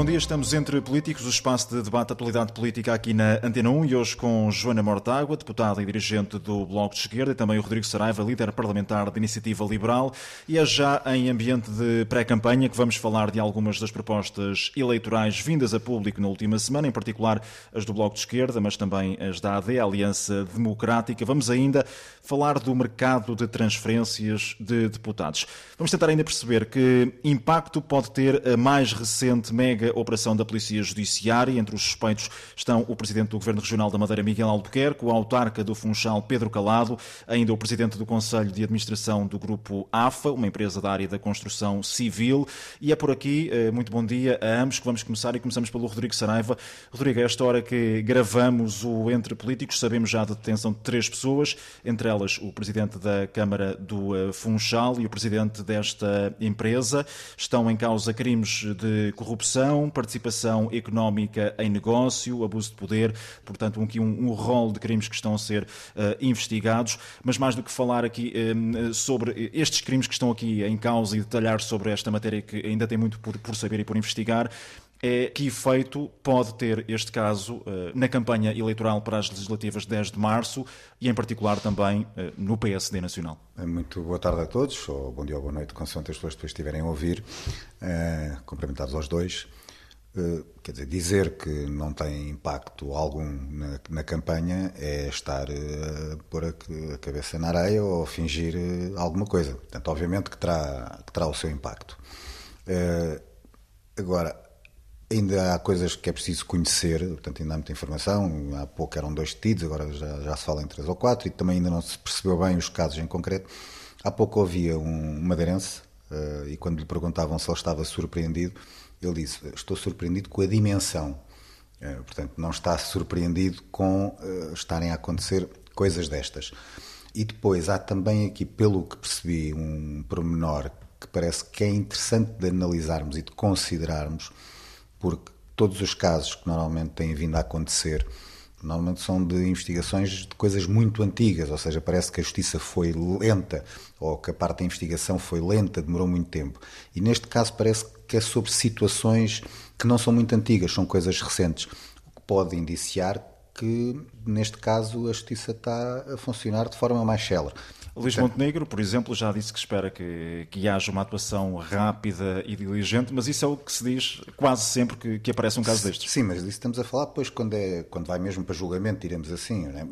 bom dia. Estamos entre políticos, o espaço de debate da atualidade política aqui na Antena 1 e hoje com Joana Mortágua, deputada e dirigente do Bloco de Esquerda, e também o Rodrigo Saraiva, líder parlamentar da Iniciativa Liberal. E é já em ambiente de pré-campanha que vamos falar de algumas das propostas eleitorais vindas a público na última semana, em particular as do Bloco de Esquerda, mas também as da AD, Aliança Democrática. Vamos ainda falar do mercado de transferências de deputados. Vamos tentar ainda perceber que impacto pode ter a mais recente mega operação da Polícia Judiciária. Entre os suspeitos estão o Presidente do Governo Regional da Madeira, Miguel Albuquerque, o autarca do Funchal, Pedro Calado, ainda o Presidente do Conselho de Administração do Grupo AFA, uma empresa da área da construção civil. E é por aqui, eh, muito bom dia a ambos, que vamos começar e começamos pelo Rodrigo Saraiva. Rodrigo, a esta hora que gravamos o Entre Políticos, sabemos já da detenção de três pessoas, entre elas o Presidente da Câmara do eh, Funchal e o Presidente desta empresa. Estão em causa crimes de corrupção, participação económica em negócio, abuso de poder, portanto, aqui um, um rol de crimes que estão a ser uh, investigados. Mas mais do que falar aqui uh, sobre estes crimes que estão aqui em causa e detalhar sobre esta matéria que ainda tem muito por, por saber e por investigar, é que efeito pode ter este caso eh, na campanha eleitoral para as legislativas de 10 de março e, em particular, também no PSD Nacional. Muito boa tarde a todos, ou bom dia ou boa noite, consoante as pessoas depois estiverem a ouvir. Uh, aos dois. Uh, quer dizer, dizer que não tem impacto algum na, na campanha é estar uh, a pôr a, a, cabeça na areia ou fingir uh, alguma coisa. Portanto, obviamente que terá, que terá o seu impacto. agora, ainda há coisas que é preciso conhecer, portanto, ainda há muita informação. Há pouco eram dois detidos, agora já, já se fala em três ou quatro, e também ainda não se percebeu bem os casos em concreto. Há pouco havia um madeirense, e quando lhe perguntavam se ele estava surpreendido, ele disse: Estou surpreendido com a dimensão. Uh, portanto, não está surpreendido com uh, estarem a acontecer coisas destas. E depois há também aqui, pelo que percebi, um pormenor que parece que é interessante de analisarmos e de considerarmos, porque todos os casos que normalmente têm vindo a acontecer normalmente são de investigações de coisas muito antigas, ou seja, parece que a justiça foi lenta ou que a parte da investigação foi lenta, demorou muito tempo. E neste caso parece que é sobre situações que não são muito antigas, são coisas recentes, o que pode indiciar que, neste caso, a justiça está a funcionar de forma mais célere. Luís Montenegro, por exemplo, já disse que espera que, que haja uma atuação rápida e diligente, mas isso é o que se diz quase sempre que, que aparece um caso destes. Sim, mas disso estamos a falar depois quando, é, quando vai mesmo para julgamento, diremos assim. É?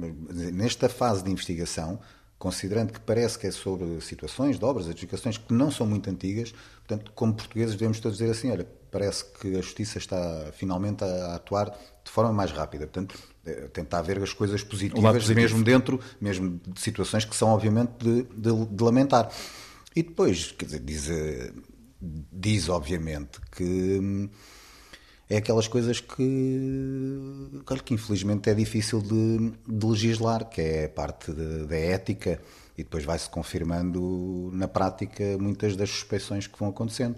Nesta fase de investigação, considerando que parece que é sobre situações de obras, adjudicações que não são muito antigas, portanto, como portugueses devemos todos dizer assim, olha, parece que a justiça está finalmente a atuar de forma mais rápida. Portanto, é, tentar ver as coisas positivas, mesmo dentro, mesmo de situações que são obviamente de, de, de lamentar. E depois, quer dizer, diz, eh, diz obviamente que hum, é aquelas coisas que, claro, que infelizmente é difícil de, de legislar, que é a parte da ética, e depois vai-se confirmando na prática muitas das suspeições que vão acontecendo.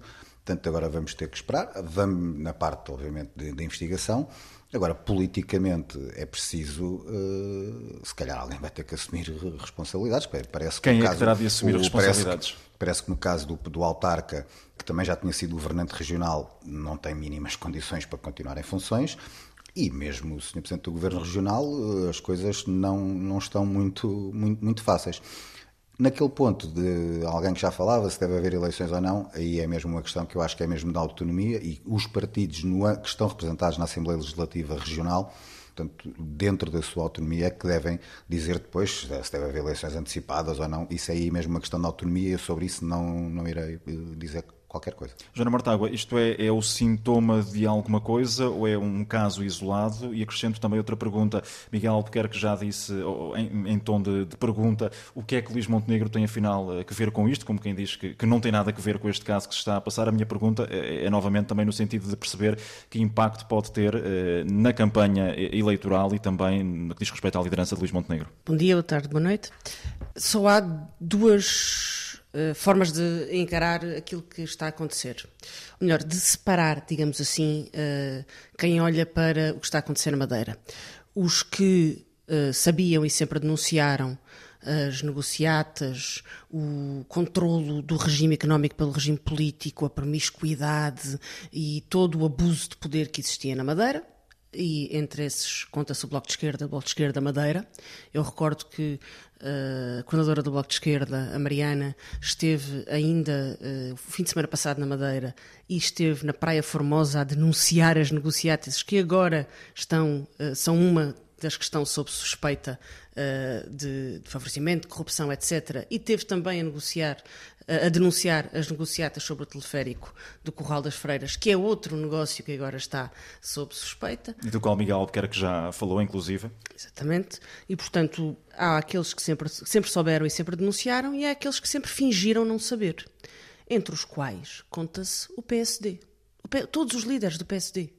Portanto, agora vamos ter que esperar, vamos na parte, obviamente, da investigação. Agora, politicamente, é preciso, uh, se calhar alguém vai ter que assumir responsabilidades. Parece que Quem é caso, que terá de assumir o, responsabilidades? Parece que, parece que no caso do, do autarca, que também já tinha sido governante regional, não tem mínimas condições para continuar em funções. E mesmo o Sr. Presidente do Governo Regional, eh, as coisas não, não estão muito, muito, muito fáceis. Naquele ponto de alguém que já falava se deve haver eleições ou não, aí é mesmo uma questão que eu acho que é mesmo da autonomia e os partidos no, que estão representados na Assembleia Legislativa Regional, portanto, dentro da sua autonomia, é que devem dizer depois se deve haver eleições antecipadas ou não. Isso aí é mesmo uma questão da autonomia e sobre isso não, não irei eh, dizer qualquer coisa. Joana Mortágua, isto é, é o sintoma de alguma coisa ou é um caso isolado? E acrescento também outra pergunta. Miguel Albuquerque já disse, em, em tom de, de, pergunta, o que é que Luís Montenegro tem afinal a ver com isto? Como quem diz que, que, não tem nada a ver com este caso que se está a passar. A minha pergunta é, é novamente também no sentido de perceber que impacto pode ter eh, na campanha eleitoral e também no que diz respeito à liderança de Luís Montenegro. Bom dia, boa tarde, boa noite. Só há duas eh, formas de encarar aquilo que está a acontecer. Ou melhor, de separar, digamos assim, uh, quem olha para o que está a acontecer na Madeira. Os que uh, sabiam e sempre denunciaram as negociatas, o controlo do regime económico pelo regime político, a promiscuidade e todo o abuso de poder que existia na Madeira e entre esses conta-se o Bloco de Esquerda, o Bloco de Esquerda Madeira. Eu recordo que a coordenadora do Bloco de Esquerda, a Mariana, esteve ainda uh, o fim de semana passado na Madeira e esteve na Praia Formosa a denunciar as negociatas que agora estão, uh, são uma das que estão sob suspeita uh, de, de, favorecimento, corrupção, etc. E teve também a negociar a denunciar as negociatas sobre o teleférico do Corral das Freiras, que é outro negócio que agora está sob suspeita. E do qual Miguel Albuquerque já falou, inclusive. Exatamente. E, portanto, há aqueles que sempre, sempre souberam e sempre denunciaram, e há aqueles que sempre fingiram não saber. Entre os quais conta-se o PSD. O P... Todos os líderes do PSD.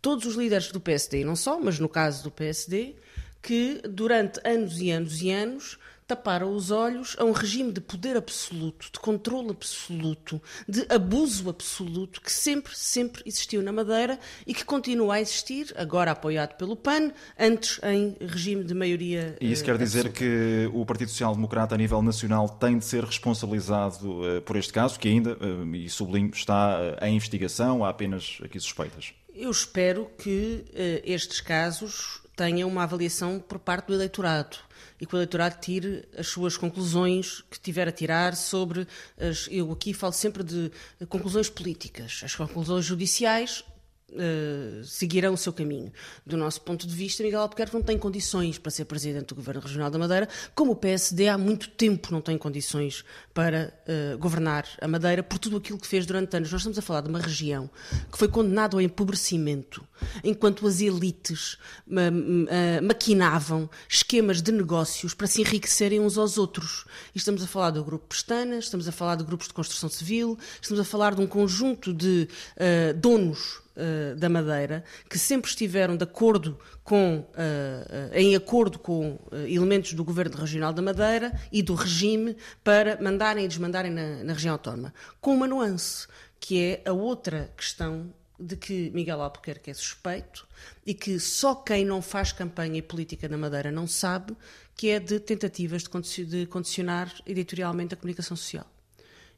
Todos os líderes do PSD, não só, mas no caso do PSD, que durante anos e anos e anos taparam os olhos a um regime de poder absoluto, de controle absoluto, de abuso absoluto que sempre, sempre existiu na Madeira e que continua a existir, agora apoiado pelo PAN, antes em regime de maioria. E isso quer dizer absoluta. que o Partido Social Democrata, a nível nacional, tem de ser responsabilizado uh, por este caso, que ainda, uh, e sublinho, está em investigação, há apenas aqui suspeitas. Eu espero que estes casos tenham uma avaliação por parte do eleitorado e que o eleitorado tire as suas conclusões que tiver a tirar sobre. As, eu aqui falo sempre de conclusões políticas. As conclusões judiciais uh, seguirão o seu caminho. Do nosso ponto de vista, Miguel Albuquerque não tem condições para ser presidente do Governo Regional da Madeira, como o PSD há muito tempo não tem condições para uh, governar a Madeira por tudo aquilo que fez durante anos. Nós estamos a falar de uma região que foi condenada ao empobrecimento, enquanto as elites uh, maquinavam esquemas de negócios para se enriquecerem uns aos outros. E estamos a falar do Grupo Pestana, estamos a falar de grupos de construção civil, estamos a falar de um conjunto de uh, donos uh, da Madeira, que sempre estiveram de acordo com, uh, uh, em acordo com elementos do Governo Regional da Madeira e do regime para mandarem e desmandarem na, na região autónoma. Com uma nuance, que é a outra questão de que Miguel Albuquerque é suspeito e que só quem não faz campanha e política na Madeira não sabe, que é de tentativas de condicionar editorialmente a comunicação social.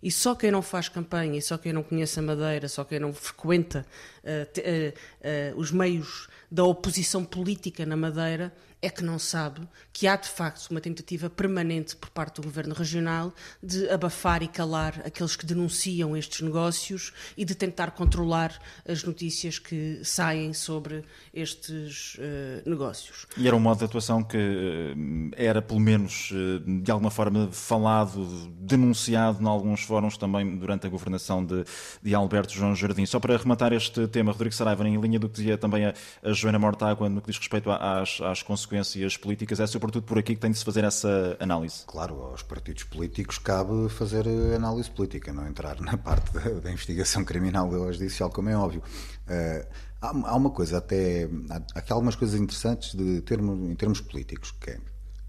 E só quem não faz campanha, e só quem não conhece a Madeira, só quem não frequenta uh, te, uh, uh, os meios da oposição política na Madeira, é que não sabe que há de facto uma tentativa permanente por parte do governo regional de abafar e calar aqueles que denunciam estes negócios e de tentar controlar as notícias que saem sobre estes uh, negócios. E era um modo de atuação que uh, era, pelo menos, uh, de alguma forma falado, denunciado em alguns fóruns também durante a governação de, de Alberto João Jardim. Só para rematar este tema, Rodrigo Saraiva, em linha do que dizia também a, a Joana Mortágua no que diz respeito às, às consequências políticas, é sobretudo por aqui que tem de se fazer essa análise. Claro, aos partidos políticos cabe fazer análise política, não entrar na parte da, investigação criminal ou judicial, como é óbvio. Uh, há, há, uma coisa, até. Há aqui algumas coisas interessantes de termo, em termos políticos, que é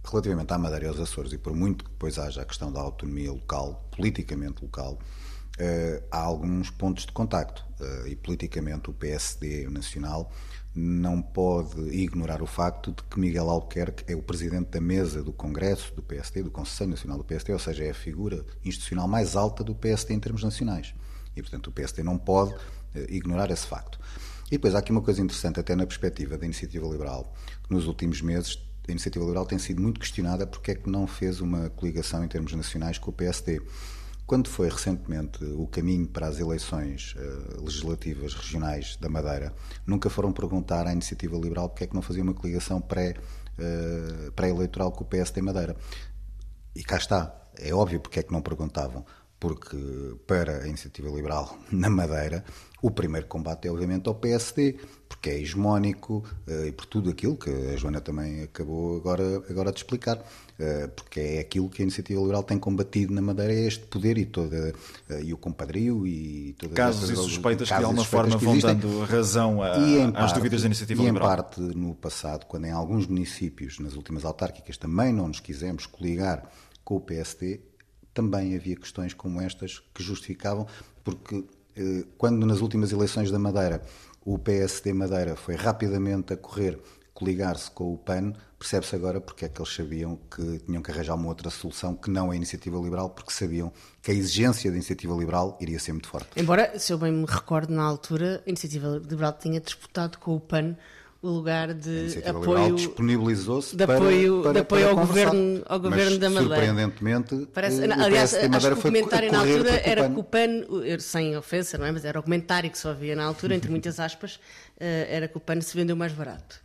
relativamente à Madeira e aos Açores, e por muito que depois haja a questão da autonomia local, politicamente local, uh, há alguns pontos de contacto. Uh, e politicamente o PSD nacional não pode ignorar o facto de que Miguel Albuquerque é o presidente da mesa do Congresso do PSD, do Conselho Nacional do PSD, ou seja, é a figura institucional mais alta do PSD em termos nacionais. E, portanto, o PSD não pode eh, ignorar esse facto. E depois há aqui uma coisa interessante, até na perspectiva da iniciativa liberal, nos últimos meses a iniciativa liberal tem sido muito questionada porque é que não fez uma coligação em termos nacionais com o PSD. Quando foi recentemente o caminho para as eleições uh, legislativas regionais da Madeira, nunca foram perguntar à Iniciativa Liberal porque é que não fazia uma coligação eh, pré-eleitoral pré com o PSD Madeira. E cá está. É óbvio porque é que não perguntavam. Porque para a Iniciativa Liberal na Madeira, o primeiro combate é obviamente ao PSD, porque é hegemónico uh, e por tudo aquilo que a Joana também acabou agora, agora de explicar. Eh, porque é aquilo que a Iniciativa Liberal tem combatido na Madeira, é este poder e, toda, eh, e o compadrio e todas Casos e suspeitas que de alguma forma vão dando razão a, às dúvidas da Iniciativa e Liberal. E em parte no passado, quando em alguns municípios, nas últimas autárquicas, também não nos quisemos coligar com o PSD, também havia questões como estas que justificavam, porque eh, quando nas últimas eleições da Madeira o PSD Madeira foi rapidamente a correr coligar-se com o PAN, percebe-se agora porque é que eles sabiam que tinham que arranjar uma outra solução que não a iniciativa liberal, porque sabiam que a exigência da iniciativa liberal iria ser muito forte. Embora, se eu bem me recordo, na altura, a iniciativa liberal tinha disputado com o PAN o lugar de apoio disponibilizou-se de apoio, para, para, de apoio ao governo ao governo da Madeira. Surpreendentemente, Parece, o aliás, PSD acho que o comentário na altura era que o PAN, sem ofensa, não é? Mas era o comentário que só havia na altura, entre muitas aspas, eh, era que o PAN se vendeu mais barato.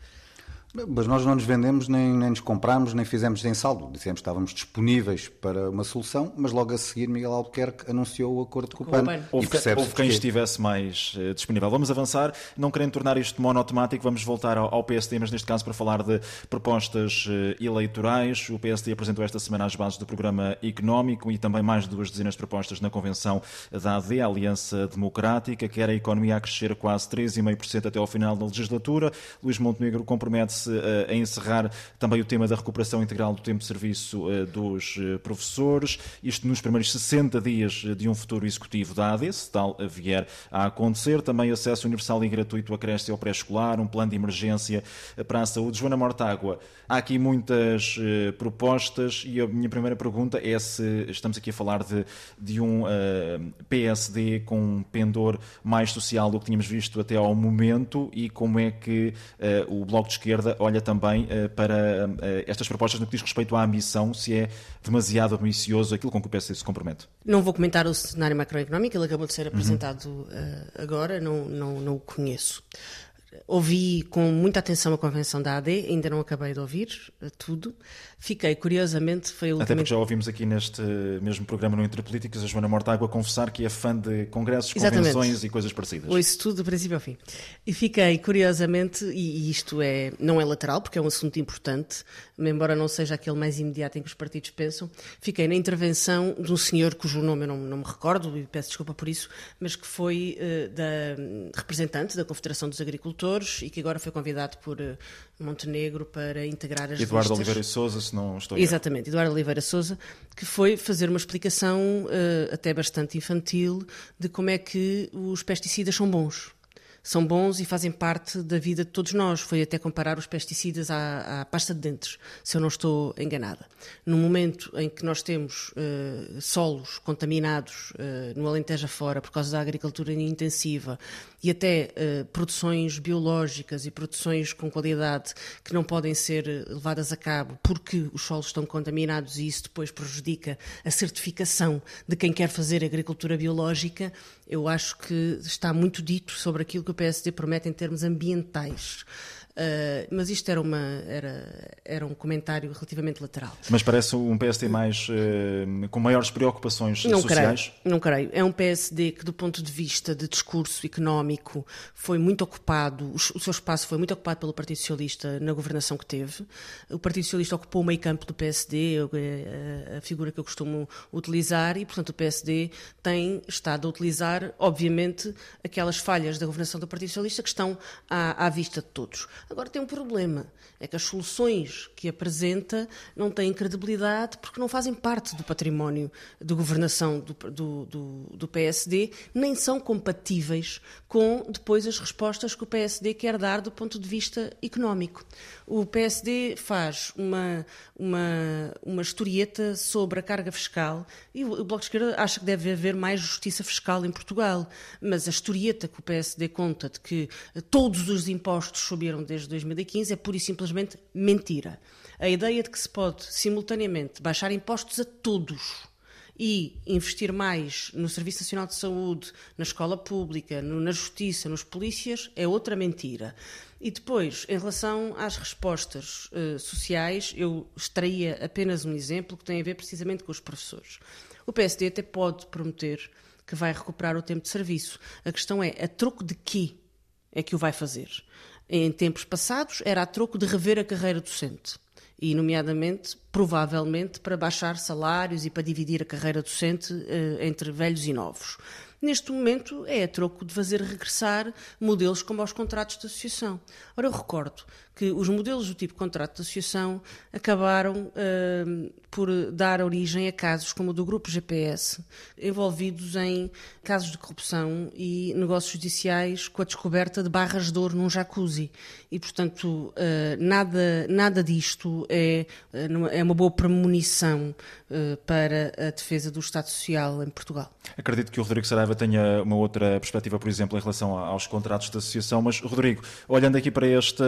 Mas nós não nos vendemos, nem, nem nos compramos, nem fizemos em saldo. Dissemos que estávamos disponíveis para uma solução, mas logo a seguir Miguel Albuquerque anunciou o acordo com, o PAN. Houve, houve quem estivesse mais uh, disponível. Vamos avançar, não querendo tornar isto monotemático, vamos voltar ao, ao, PSD, mas neste caso para falar de propostas uh, eleitorais. O PSD apresentou esta semana as bases do programa económico e também mais duas dezenas de propostas na convenção da AD, a Aliança Democrática, que era a economia a crescer quase 3,5% até ao final da legislatura. Luís Montenegro compromete eh, a encerrar também o tema da recuperação integral do tempo de serviço eh, dos eh, professores, isto nos primeiros 60 dias de um futuro executivo da AD, se tal vier a acontecer. Também acesso universal e gratuito a creche ao pré-escolar, um plano de emergência para a saúde. Joana Mortágua, há aqui muitas propostas e a minha primeira pergunta é se estamos aqui a falar de, de um PSD com um pendor mais social do que tínhamos visto até ao momento e como é que o Bloco de Esquerda olha também uh, para uh, estas propostas no que diz respeito à ambição, se é demasiado ambicioso aquilo com que o PSD se compromete? Não vou comentar o cenário macroeconómico, ele acabou de ser apresentado uhum. uh, agora, não, não, não o conheço. Ouvi com muita atenção a convenção da AD, ainda não acabei de ouvir tudo. Fiquei, curiosamente, foi última... Até porque já ouvimos aqui neste mesmo programa no Entre Políticas a Joana Mortágua confessar que é fã de congressos, Exatamente. convenções e coisas parecidas. Ouço tudo do princípio ao fim. E fiquei, curiosamente, e isto é, não é lateral, porque é um assunto importante, embora não seja aquele mais imediato em que os partidos pensam, fiquei na intervenção de um senhor cujo nome eu não, não me recordo, e peço desculpa por isso, mas que foi uh, da representante da Confederação dos Agricultores e que agora foi convidado por uh, Montenegro para integrar as Eduardo listas. Oliveira Souza, se não estou Exatamente, Eduardo Oliveira Souza, que foi fazer uma explicação uh, até bastante infantil de como é que os pesticidas são bons são bons e fazem parte da vida de todos nós. Foi até comparar os pesticidas à, à pasta de dentes, se eu não estou enganada. No momento em que nós temos uh, solos contaminados uh, no Alentejo fora por causa da agricultura intensiva e até uh, produções biológicas e produções com qualidade que não podem ser levadas a cabo porque os solos estão contaminados e isso depois prejudica a certificação de quem quer fazer agricultura biológica, eu acho que está muito dito sobre aquilo que o PSD promete em termos ambientais. Uh, mas isto era, uma, era, era um comentário relativamente lateral. Mas parece um PSD mais, uh, com maiores preocupações não sociais? Creio, não creio. É um PSD que, do ponto de vista de discurso económico, foi muito ocupado, o, seu espaço foi muito ocupado pelo Partido Socialista na governação que teve. O Partido Socialista ocupou o meio campo do PSD, a, a figura que eu costumo utilizar, e, portanto, o PSD tem estado a utilizar, obviamente, aquelas falhas da governação do Partido Socialista que estão à, à vista de todos. Agora tem um problema, é que as soluções que apresenta não têm credibilidade porque não fazem parte do património de governação do, do, do, do PSD, nem são compatíveis com depois as respostas que o PSD quer dar do ponto de vista económico. O PSD faz uma, uma, uma historieta sobre a carga fiscal e o Bloco de Esquerda acha que deve haver mais justiça fiscal em Portugal, mas a historieta que o PSD conta de que todos os impostos subiram desde 2015 é pura e simplesmente mentira. A ideia de que se pode simultaneamente baixar impostos a todos e investir mais no Serviço Nacional de Saúde, na escola pública, no, na justiça, nos polícias, é outra mentira. E depois, em relação às respostas uh, sociais, eu extraía apenas um exemplo que tem a ver precisamente com os professores. O PSD até pode prometer que vai recuperar o tempo de serviço. A questão é, a troco de quê é que o vai fazer? Em tempos passados, era a troco de rever a carreira docente. E, nomeadamente, provavelmente, para baixar salários e para dividir a carreira docente eh, entre velhos e novos. Neste momento é a troco de fazer regressar modelos como aos contratos de associação. Ora, eu recordo que os modelos do tipo contrato de associação acabaram uh, por dar origem a casos como o do Grupo GPS, envolvidos em casos de corrupção e negócios judiciais com a descoberta de barras de ouro num jacuzzi. E, portanto, uh, nada, nada disto é, é uma boa premonição uh, para a defesa do Estado Social em Portugal. Acredito que o Rodrigo Saraiva tenha uma outra perspectiva, por exemplo, em relação aos contratos de associação, mas, Rodrigo, olhando aqui para este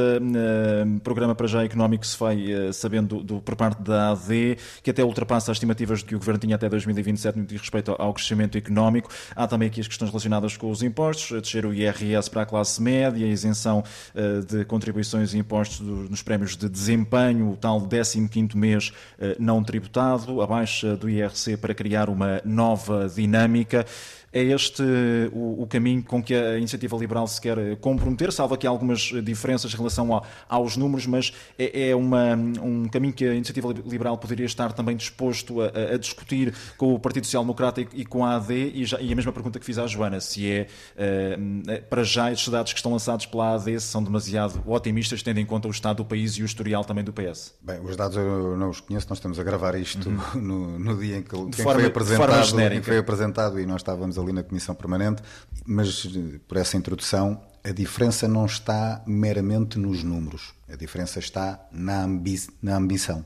programa para já económico se vai uh, sabendo do, por parte da AD, que até ultrapassa as estimativas que o Governo tinha até 2027 no que diz respeito ao crescimento económico, há também aqui as questões relacionadas com os impostos, descer o IRS para a classe média, isenção uh, de contribuições e impostos nos prémios de desempenho, o tal 15º mês não tributado, a baixa do IRC para criar uma nova dinâmica. É este o, o, caminho com que a iniciativa liberal se quer comprometer, salvo aqui algumas diferenças em relação a, aos números, mas é, é uma, um caminho que a iniciativa liberal poderia estar também disposto a, a discutir com o Partido Social Democrata e, e com a AD, e, já, e, a mesma pergunta que fiz à Joana, se é, uh, para já estes dados que estão lançados pela AD são demasiado otimistas, tendo em conta o estado do país e o historial também do PS. Bem, os dados eu não os conheço, nós estamos a gravar isto uhum. no, no, dia em que, que forma, foi apresentado, foi apresentado e nós estávamos ali na Comissão Permanente, mas por essa introdução, a diferença não está meramente nos números, a diferença está na, ambi na ambição.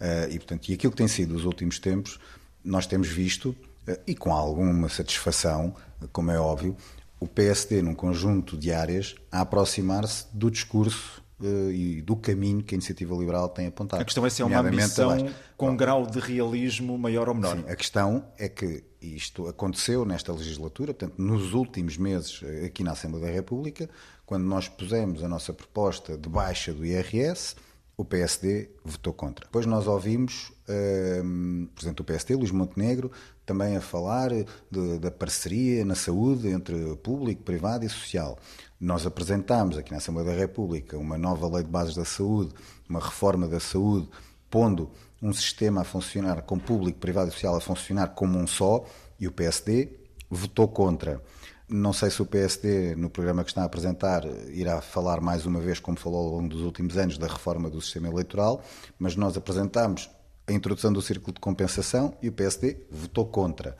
Uh, e, portanto, e aquilo que tem sido os últimos tempos, nós temos visto, uh, e com alguma satisfação, como é óbvio, o PSD num conjunto de áreas a aproximar-se do discurso e do caminho que a iniciativa liberal tem apontado. A questão é se é uma ambição com um grau de realismo maior ou menor. Sim, a questão é que isto aconteceu nesta legislatura, portanto, nos últimos meses eh, aqui na Assembleia da República, quando nós pusemos a nossa proposta de baixa do IRS, o PSD votou contra. Depois nós ouvimos um, o Presidente do PSD, Luís Montenegro, também a falar da parceria na saúde entre público, privado e social. Nós apresentámos aqui na Assembleia da República uma nova lei de bases da saúde, uma reforma da saúde, pondo um sistema a funcionar com público, privado e social a funcionar como um só, e o PSD votou contra. Não sei se o PSD, no programa que está a apresentar, irá falar mais uma vez, como falou ao longo dos últimos anos, da reforma do sistema eleitoral, mas nós apresentámos a introdução do círculo de compensação e o PSD votou contra.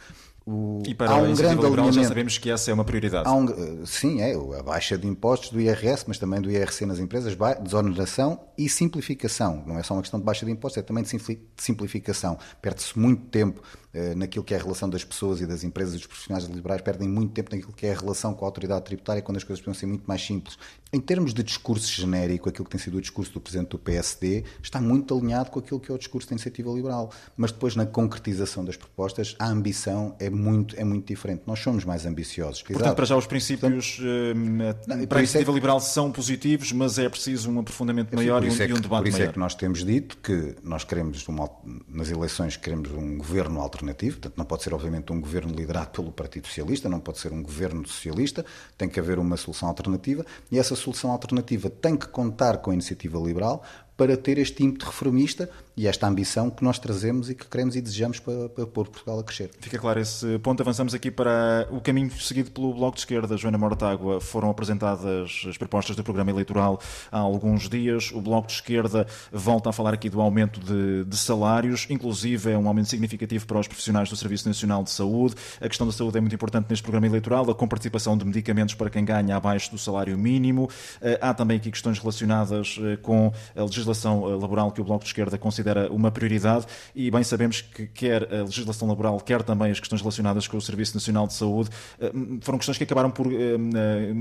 O, e para há um grande liberal já sabemos que essa é uma prioridade. Um, sim, é a baixa de impostos do IRS, mas também do IRC nas empresas, desoneração e simplificação. Não é só uma questão de baixa de impostos, é também de simplificação. Perde-se muito tempo eh, naquilo que é a relação das pessoas e das empresas e dos profissionais liberais perdem muito tempo naquilo que é a relação com a autoridade tributária quando as coisas podem ser muito mais simples. Em termos de discurso genérico, aquilo que tem sido o discurso do Presidente do PSD está muito alinhado com aquilo que é o discurso da iniciativa liberal. Mas depois, na concretização das propostas, a ambição é muito, é muito diferente. Nós somos mais ambiciosos. Portanto, Exato. para já os princípios Portanto, eh, para a iniciativa é... liberal são positivos, mas é preciso um aprofundamento é maior e um, é que, um. Por isso é que nós temos dito que nós queremos, uma, nas eleições, queremos um governo alternativo alternativo, portanto não pode ser obviamente um governo liderado pelo Partido Socialista, não pode ser um governo socialista, tem que haver uma solução alternativa e essa solução alternativa tem que contar com a iniciativa liberal para ter este ímpeto reformista e esta ambição que nós trazemos e que queremos e desejamos para, para pôr Portugal a crescer. Fica claro esse ponto. Avançamos aqui para o caminho seguido pelo Bloco de Esquerda. Joana Mortágua, foram apresentadas as propostas do programa eleitoral há alguns dias. O Bloco de Esquerda volta a falar aqui do aumento de, de salários, inclusive é um aumento significativo para os profissionais do Serviço Nacional de Saúde. A questão da saúde é muito importante neste programa eleitoral, a comparticipação de medicamentos para quem ganha abaixo do salário mínimo. Eh, há também aqui questões relacionadas eh, com a legislação eh, laboral que o Bloco de Esquerda considera uma prioridade e bem sabemos que quer a legislação laboral, quer também as questões relacionadas com o Serviço Nacional de Saúde, eh, foram questões que acabaram por eh,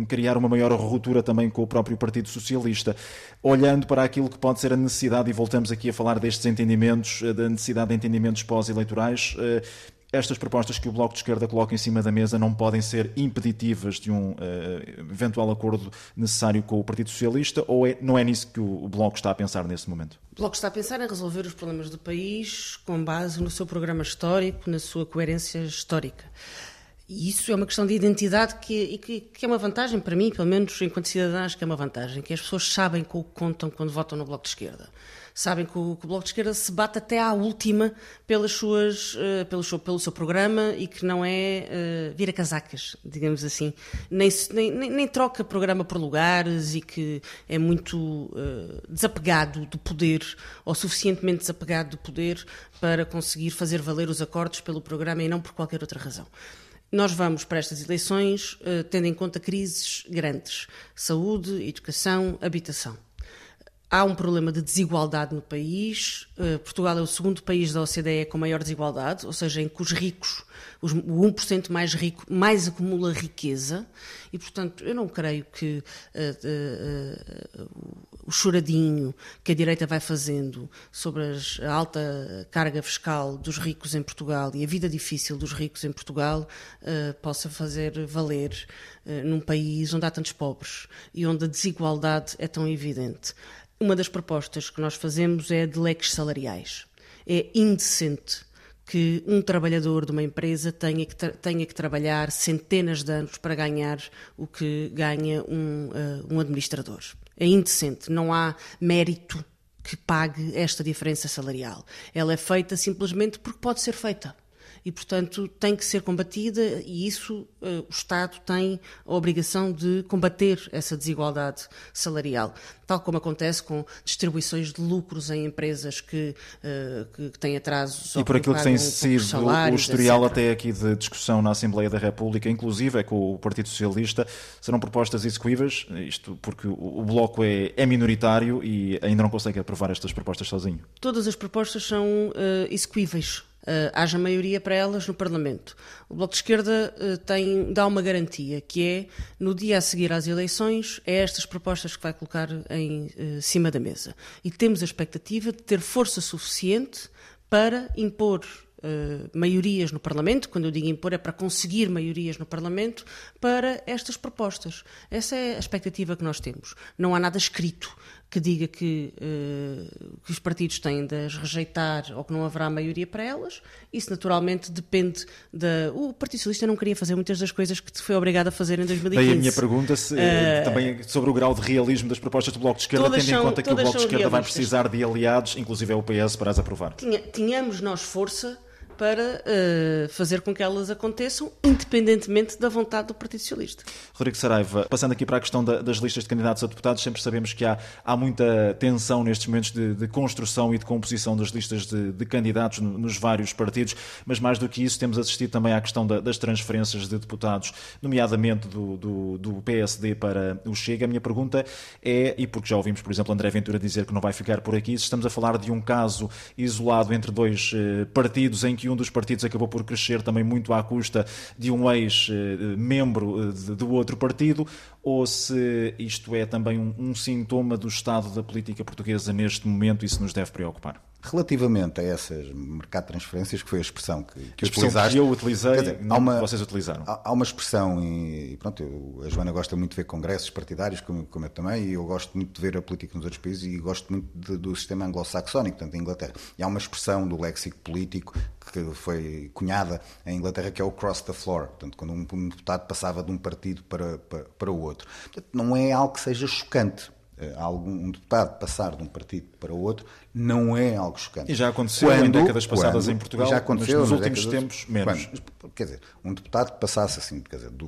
criar uma maior ruptura também com o próprio Partido Socialista. Olhando para aquilo que pode ser a necessidade, e voltamos aqui a falar destes entendimentos, da necessidade de entendimentos pós-eleitorais, estas propostas que o Bloco de Esquerda coloca em cima da mesa não podem ser impeditivas de um uh, eventual acordo necessário com o Partido Socialista ou é, não é nisso que o, o Bloco está a pensar nesse momento? O Bloco está a pensar em resolver os problemas do país com base no seu programa histórico, na sua coerência histórica. E isso é uma questão de identidade que, que, que, é uma vantagem para mim, pelo menos enquanto cidadãs, que é uma vantagem, que as pessoas sabem com o que contam quando votam no Bloco de Esquerda. Sabem que o, que o Bloco de Esquerda se bate até à última pelas suas, uh, pelo, seu, pelo seu programa e que não é uh, vira casacas, digamos assim. Nem, nem, nem, troca programa por lugares e que é muito uh, desapegado do poder, ou suficientemente desapegado do poder para conseguir fazer valer os acordos pelo programa e não por qualquer outra razão. Nós vamos para estas eleições tendo em conta crises grandes: saúde, educação, habitação. Há um problema de desigualdade no país. Uh, Portugal é o segundo país da OCDE com maior desigualdade, ou seja, em que os ricos os, o 1% mais rico mais acumula riqueza e, portanto, eu não creio que uh, uh, o choradinho que a direita vai fazendo sobre as, a alta carga fiscal dos ricos em Portugal e a vida difícil dos ricos em Portugal possa fazer valer num país onde há tantos pobres e onde a desigualdade é tão evidente. Uma das propostas que nós fazemos é de leques salariais. É indecente que um trabalhador de uma empresa tenha que, tenha que trabalhar centenas de anos para ganhar o que ganha um, uh, um administrador. É indecente, não há mérito que pague esta diferença salarial. Ela é feita simplesmente porque pode ser feita e, portanto, tem que ser combatida e isso uh, o Estado tem a obrigação de combater essa desigualdade salarial, tal como acontece com distribuições de lucros em empresas que, uh, que têm atrasos. E por aquilo que tem sido o historial até aqui de discussão na Assembleia da República, inclusive é com o Partido Socialista, serão propostas execuíveis, isto porque o Bloco é, é minoritário e ainda não consegue aprovar estas propostas sozinho. Todas as propostas são uh, execuíveis uh, haja maioria para elas no Parlamento. O Bloco de Esquerda uh, tem, dá uma garantia, que é, no dia a seguir às eleições, é estas propostas que vai colocar em uh, cima da mesa. E temos a expectativa de ter força suficiente para impor Uh, maiorias no Parlamento, quando eu digo impor é para conseguir maiorias no Parlamento para estas propostas. Essa é a expectativa que nós temos. Não há nada escrito que diga que, uh, que, os partidos têm de as rejeitar ou que não haverá maioria para elas. Isso naturalmente depende da. O Partido Socialista não queria fazer muitas das coisas que foi obrigado a fazer em 2015. Daí a minha pergunta se, uh, também sobre o grau de realismo das propostas do Bloco de Esquerda, tendo são, em conta que o Bloco de Esquerda realistas. vai precisar de aliados, inclusive é o PS, para as aprovar. Tinha, tínhamos nós força para uh, fazer com que elas aconteçam, independentemente da vontade do Partido Socialista. Rodrigo Saraiva, passando aqui para a questão da, das listas de candidatos a deputados, sempre sabemos que há, há muita tensão nestes momentos de, de construção e de composição das listas de, de candidatos no, nos vários partidos, mas mais do que isso, temos assistido também à questão da, das transferências de deputados, nomeadamente do, do, do, PSD para o Chega. A minha pergunta é, e porque já ouvimos, por exemplo, André Ventura dizer que não vai ficar por aqui, se estamos a falar de um caso isolado entre dois eh, partidos em que que um dos partidos acabou por crescer também muito à custa de um ex-membro eh, do outro partido, ou se isto é também um, um sintoma do estado da política portuguesa neste momento e se nos deve preocupar. Relativamente a essas mercado de transferências, que foi a expressão que, que a expressão utilizaste, que eu utilizei, dizer, há uma, vocês utilizaram. Há, há uma expressão, e pronto, eu, a Joana gosta muito de ver congressos partidários, como, como eu também, e eu gosto muito de ver a política nos outros países e gosto muito de, do sistema anglo-saxónico, portanto, em Inglaterra. E há uma expressão do léxico político que foi cunhada em Inglaterra, que é o cross the floor, portanto, quando um, um deputado passava de um partido para, para, para o outro. Portanto, não é algo que seja chocante algum um deputado passar de um partido para o outro não é algo chocante. E já aconteceu quando, em décadas passadas quando, em Portugal, já aconteceu nos últimos tempos menos. Quando, quer dizer, um deputado que passasse assim, quer dizer, do,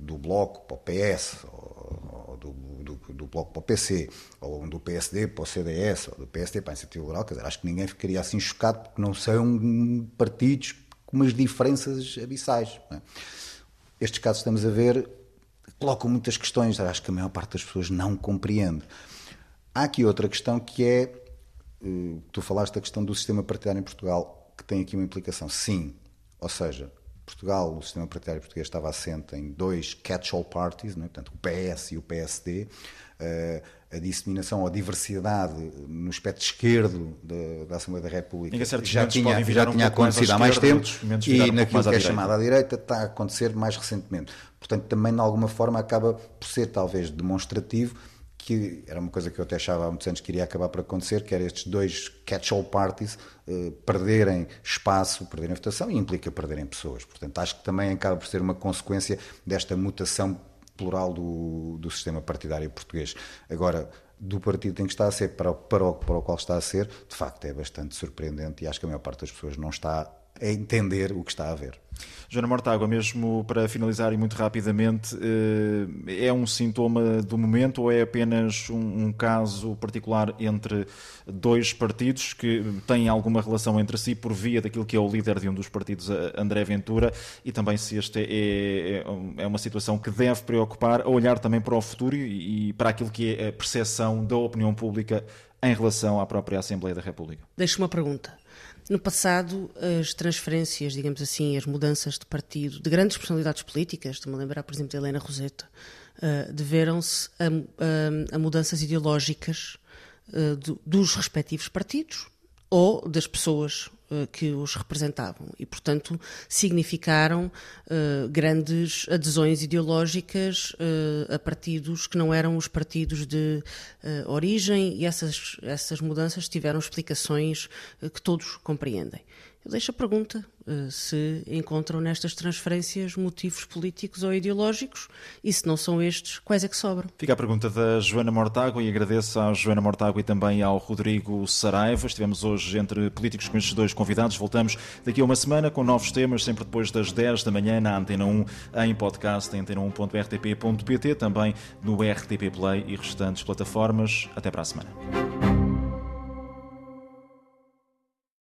do Bloco para o PS, ou, ou do, do, do, Bloco para o PC, ou do PSD para o CDS, ou do PSD para a Iniciativa Liberal, quer dizer, acho que ninguém ficaria assim chocado porque não são partidos com umas diferenças abissais. É? Estes casos estamos a ver colocam muitas questões, acho que a maior parte das pessoas não compreende. Há aqui outra questão que é, eh, tu falaste da questão do sistema partidário em Portugal, que tem aqui uma implicação. Sim, ou seja, Portugal, o sistema partidário português estava assente em dois catch-all parties, não é? portanto, o PS e o PSD. Uh, a disseminação ou a diversidade no espectro esquerdo da, da Assembleia da República já tinha, já tinha acontecido há mais tempo e naquilo que é chamado à direita está a acontecer mais recentemente. Portanto, também de alguma forma acaba por ser talvez demonstrativo que era uma coisa que eu até achava há muitos anos que iria acabar por acontecer, que era estes dois catch-all parties eh, perderem espaço, perderem votação e implica perderem pessoas. Portanto, acho que também acaba por ser uma consequência desta mutação plural do, do sistema partidário português. Agora, do partido tem que estar a ser para, para, o, para o qual está a ser, de facto é bastante surpreendente e acho que a maior parte das pessoas não está a entender o que está a ver. Joana Mortágua, mesmo para finalizar e muito rapidamente, eh, é um sintoma do momento ou é apenas um, caso particular entre dois partidos que têm alguma relação entre si por via daquilo que é o líder de um dos partidos, André Ventura, e também se este é, é, é uma situação que deve preocupar, a olhar também para o futuro e para aquilo que é a percepção da opinião pública em relação à própria Assembleia da República? Deixo uma pergunta. No passado, as transferências, digamos assim, as mudanças de partido de grandes personalidades políticas, estou-me a lembrar, por exemplo, de Helena Roseta, uh, deveram-se a, a, a, mudanças ideológicas do, dos respectivos partidos ou das pessoas uh, que os representavam e, portanto, significaram uh, grandes adesões ideológicas uh, a partidos que não eram os partidos de origem e essas, essas mudanças tiveram explicações que todos compreendem. Eu deixo a pergunta eh, se encontram nestas transferências motivos políticos ou ideológicos e se não são estes, quais é que sobram? Fica a pergunta da Joana Mortágua e agradeço à Joana Mortágua e também ao Rodrigo Saraiva. Estivemos hoje entre políticos com estes dois convidados. Voltamos daqui a uma semana com novos temas, sempre depois das 10 da manhã na Antena 1, em podcast em antena1.rtp.pt, também no RTP Play e restantes plataformas. Até para a semana.